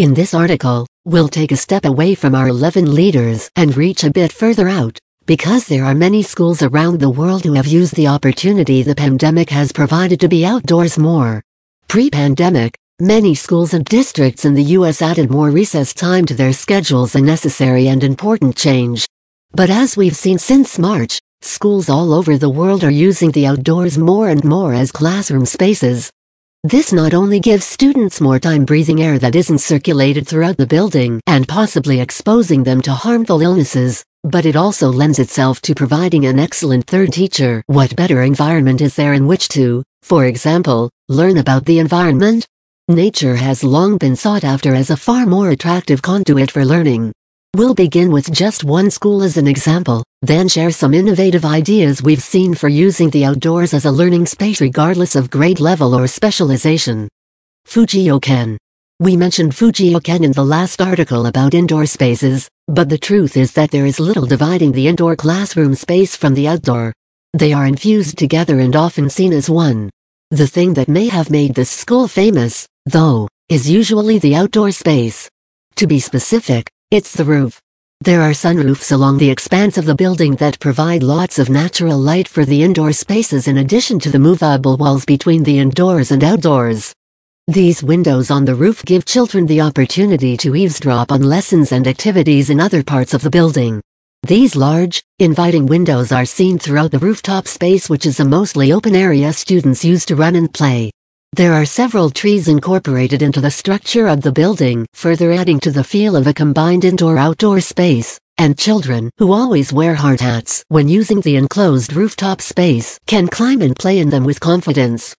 In this article, we'll take a step away from our 11 leaders and reach a bit further out, because there are many schools around the world who have used the opportunity the pandemic has provided to be outdoors more. Pre-pandemic, many schools and districts in the U.S. added more recess time to their schedules a necessary and important change. But as we've seen since March, schools all over the world are using the outdoors more and more as classroom spaces, this not only gives students more time breathing air that isn't circulated throughout the building and possibly exposing them to harmful illnesses, but it also lends itself to providing an excellent third teacher. What better environment is there in which to, for example, learn about the environment? Nature has long been sought after as a far more attractive conduit for learning. We'll begin with just one school as an example, then share some innovative ideas we've seen for using the outdoors as a learning space regardless of grade level or specialization. Fuji Yochien. We mentioned Fuji Yochien in the last article about indoor spaces, but the truth is that there is little dividing the indoor classroom space from the outdoor. They are infused together and often seen as one. The thing that may have made this school famous, though, is usually the outdoor space. To be specific, it's the roof. There are sunroofs along the expanse of the building that provide lots of natural light for the indoor spaces in addition to the movable walls between the indoors and outdoors. These windows on the roof give children the opportunity to eavesdrop on lessons and activities in other parts of the building. These large, inviting windows are seen throughout the rooftop space which is a mostly open area students use to run and play. There are several trees incorporated into the structure of the building, further adding to the feel of a combined indoor-outdoor space, and children, who always wear hard hats when using the enclosed rooftop space, can climb and play in them with confidence.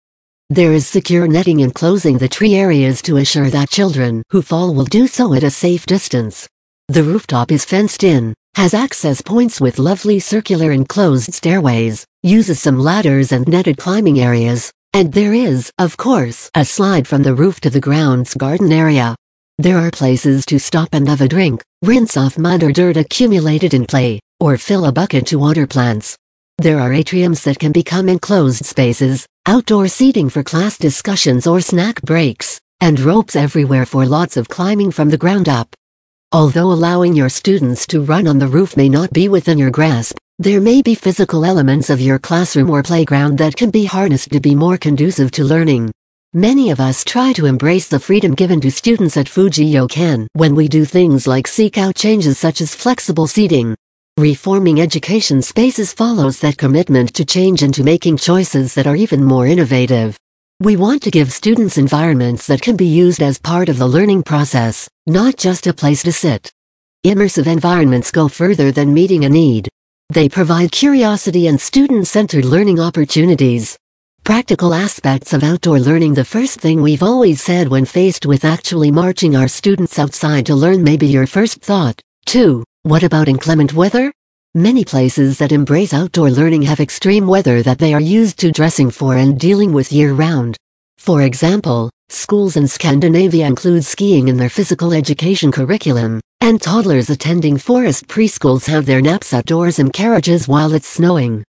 There is secure netting enclosing the tree areas to assure that children who fall will do so at a safe distance. The rooftop is fenced in, has access points with lovely circular enclosed stairways, uses some ladders and netted climbing areas, and there is, of course, a slide from the roof to the grounds garden area. There are places to stop and have a drink, rinse off mud or dirt accumulated in play, or fill a bucket to water plants. There are atriums that can become enclosed spaces, outdoor seating for class discussions or snack breaks, and ropes everywhere for lots of climbing from the ground up. Although allowing your students to run on the roof may not be within your grasp, there may be physical elements of your classroom or playground that can be harnessed to be more conducive to learning. Many of us try to embrace the freedom given to students at Fuji Yochien when we do things like seek out changes such as flexible seating. Reforming education spaces follows that commitment to change and to making choices that are even more innovative. We want to give students environments that can be used as part of the learning process, not just a place to sit. Immersive environments go further than meeting a need. They provide curiosity and student-centered learning opportunities. Practical aspects of outdoor learning The first thing we've always said when faced with actually marching our students outside to learn may be your first thought. 2. What about inclement weather? Many places that embrace outdoor learning have extreme weather that they are used to dressing for and dealing with year-round. For example, schools in Scandinavia include skiing in their physical education curriculum, and toddlers attending forest preschools have their naps outdoors in carriages while it's snowing.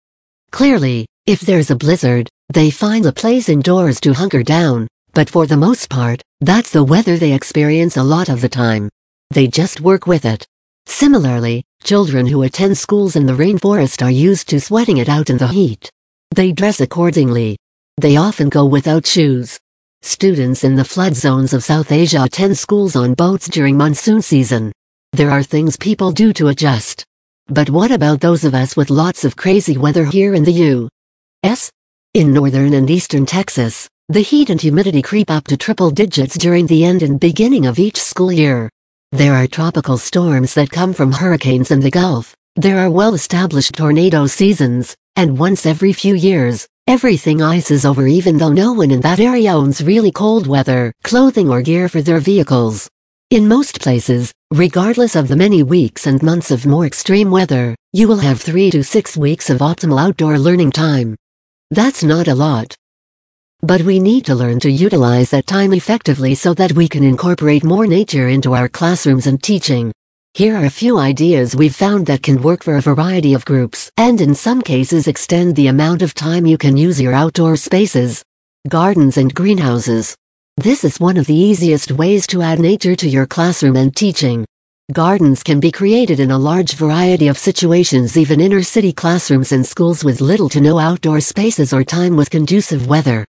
Clearly, if there's a blizzard, they find a place indoors to hunker down, but for the most part, that's the weather they experience a lot of the time. They just work with it. Similarly, children who attend schools in the rainforest are used to sweating it out in the heat. They dress accordingly. They often go without shoes, Students in the flood zones of South Asia attend schools on boats during monsoon season. There are things people do to adjust. But what about those of us with lots of crazy weather here in the U.S.? In northern and eastern Texas, the heat and humidity creep up to triple digits during the end and beginning of each school year. There are tropical storms that come from hurricanes in the Gulf. There are well-established tornado seasons, and once every few years, Everything ices over even though no one in that area owns really cold weather, clothing or gear for their vehicles. In most places, regardless of the many weeks and months of more extreme weather, you will have three to six weeks of optimal outdoor learning time. That's not a lot. But we need to learn to utilize that time effectively so that we can incorporate more nature into our classrooms and teaching. Here are a few ideas we've found that can work for a variety of groups, and in some cases extend the amount of time you can use your outdoor spaces. Gardens and greenhouses. This is one of the easiest ways to add nature to your classroom and teaching. Gardens can be created in a large variety of situations even inner city classrooms and schools with little to no outdoor spaces or time with conducive weather.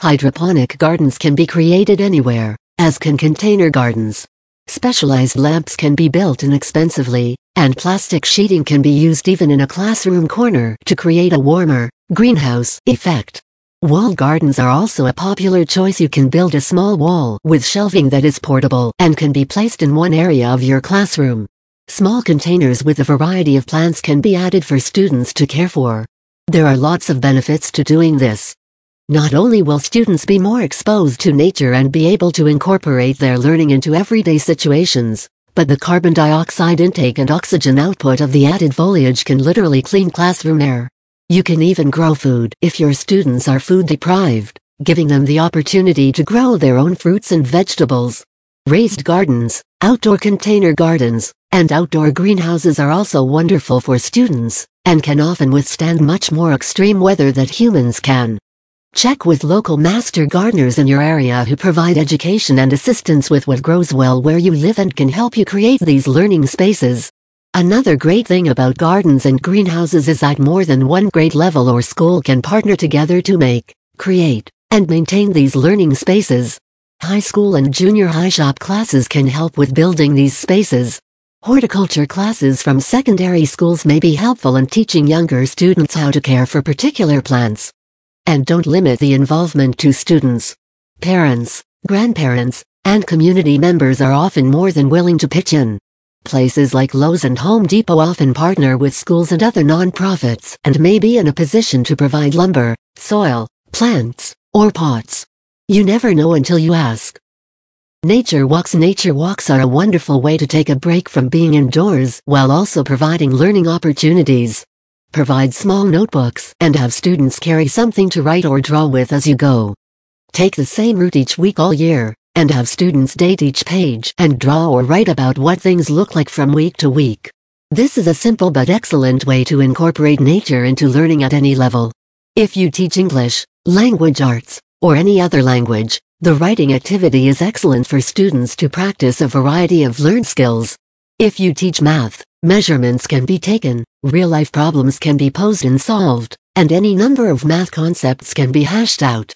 Hydroponic gardens can be created anywhere, as can container gardens. Specialized lamps can be built inexpensively, and plastic sheeting can be used even in a classroom corner to create a warmer, greenhouse effect. Wall gardens are also a popular choice. You can build a small wall with shelving that is portable and can be placed in one area of your classroom. Small containers with a variety of plants can be added for students to care for. There are lots of benefits to doing this. Not only will students be more exposed to nature and be able to incorporate their learning into everyday situations, but the carbon dioxide intake and oxygen output of the added foliage can literally clean classroom air. You can even grow food if your students are food deprived, giving them the opportunity to grow their own fruits and vegetables. Raised gardens, outdoor container gardens, and outdoor greenhouses are also wonderful for students, and can often withstand much more extreme weather that humans can. Check with local master gardeners in your area who provide education and assistance with what grows well where you live and can help you create these learning spaces. Another great thing about gardens and greenhouses is that more than one grade level or school can partner together to make, create, and maintain these learning spaces. High school and junior high shop classes can help with building these spaces. Horticulture classes from secondary schools may be helpful in teaching younger students how to care for particular plants. And don't limit the involvement to students. Parents, grandparents, and community members are often more than willing to pitch in. Places like Lowe's and Home Depot often partner with schools and other nonprofits and may be in a position to provide lumber, soil, plants, or pots. You never know until you ask. Nature walks Nature walks are a wonderful way to take a break from being indoors while also providing learning opportunities. Provide small notebooks and have students carry something to write or draw with as you go. Take the same route each week all year, and have students date each page and draw or write about what things look like from week to week. This is a simple but excellent way to incorporate nature into learning at any level. If you teach English, language arts, or any other language, the writing activity is excellent for students to practice a variety of learned skills. If you teach math, measurements can be taken, real-life problems can be posed and solved, and any number of math concepts can be hashed out.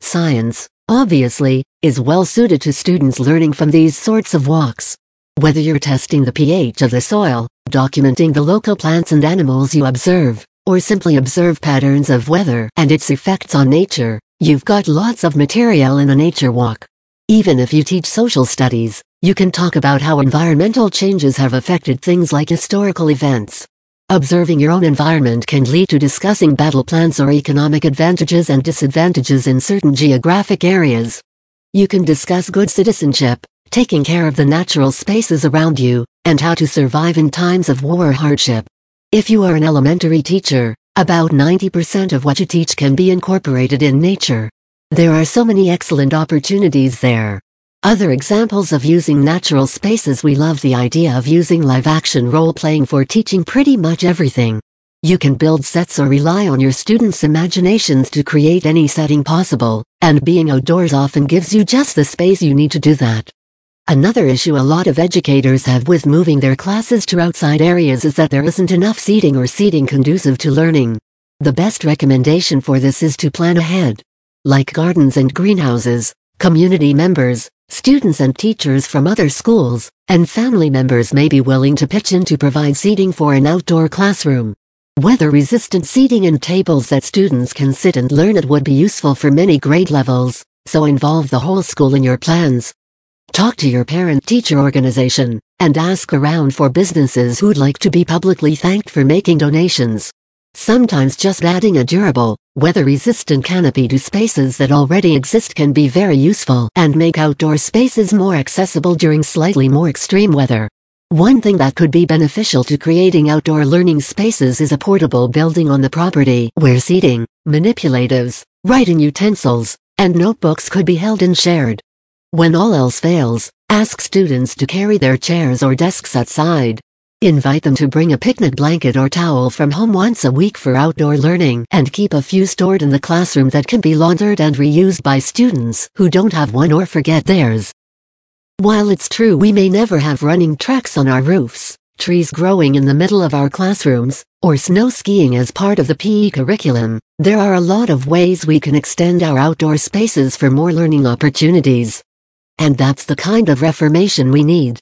Science, obviously, is well suited to students learning from these sorts of walks. Whether you're testing the pH of the soil, documenting the local plants and animals you observe, or simply observe patterns of weather and its effects on nature, you've got lots of material in a nature walk. Even if you teach social studies, you can talk about how environmental changes have affected things like historical events. Observing your own environment can lead to discussing battle plans or economic advantages and disadvantages in certain geographic areas. You can discuss good citizenship, taking care of the natural spaces around you, and how to survive in times of war or hardship. If you are an elementary teacher, about 90% of what you teach can be incorporated in nature. There are so many excellent opportunities there. Other examples of using natural spaces we love the idea of using live-action role-playing for teaching pretty much everything. You can build sets or rely on your students' imaginations to create any setting possible, and being outdoors often gives you just the space you need to do that. Another issue a lot of educators have with moving their classes to outside areas is that there isn't enough seating or seating conducive to learning. The best recommendation for this is to plan ahead. Like gardens and greenhouses, community members, students and teachers from other schools, and family members may be willing to pitch in to provide seating for an outdoor classroom. Weather-resistant seating and tables that students can sit and learn at would be useful for many grade levels, so involve the whole school in your plans. Talk to your parent-teacher organization, and ask around for businesses who'd like to be publicly thanked for making donations. Sometimes just adding a durable, weather-resistant canopy to spaces that already exist can be very useful and make outdoor spaces more accessible during slightly more extreme weather. One thing that could be beneficial to creating outdoor learning spaces is a portable building on the property where seating, manipulatives, writing utensils, and notebooks could be held and shared. When all else fails, ask students to carry their chairs or desks outside. Invite them to bring a picnic blanket or towel from home once a week for outdoor learning and keep a few stored in the classroom that can be laundered and reused by students who don't have one or forget theirs. While it's true we may never have running tracks on our roofs, trees growing in the middle of our classrooms, or snow skiing as part of the PE curriculum, there are a lot of ways we can extend our outdoor spaces for more learning opportunities. And that's the kind of reformation we need.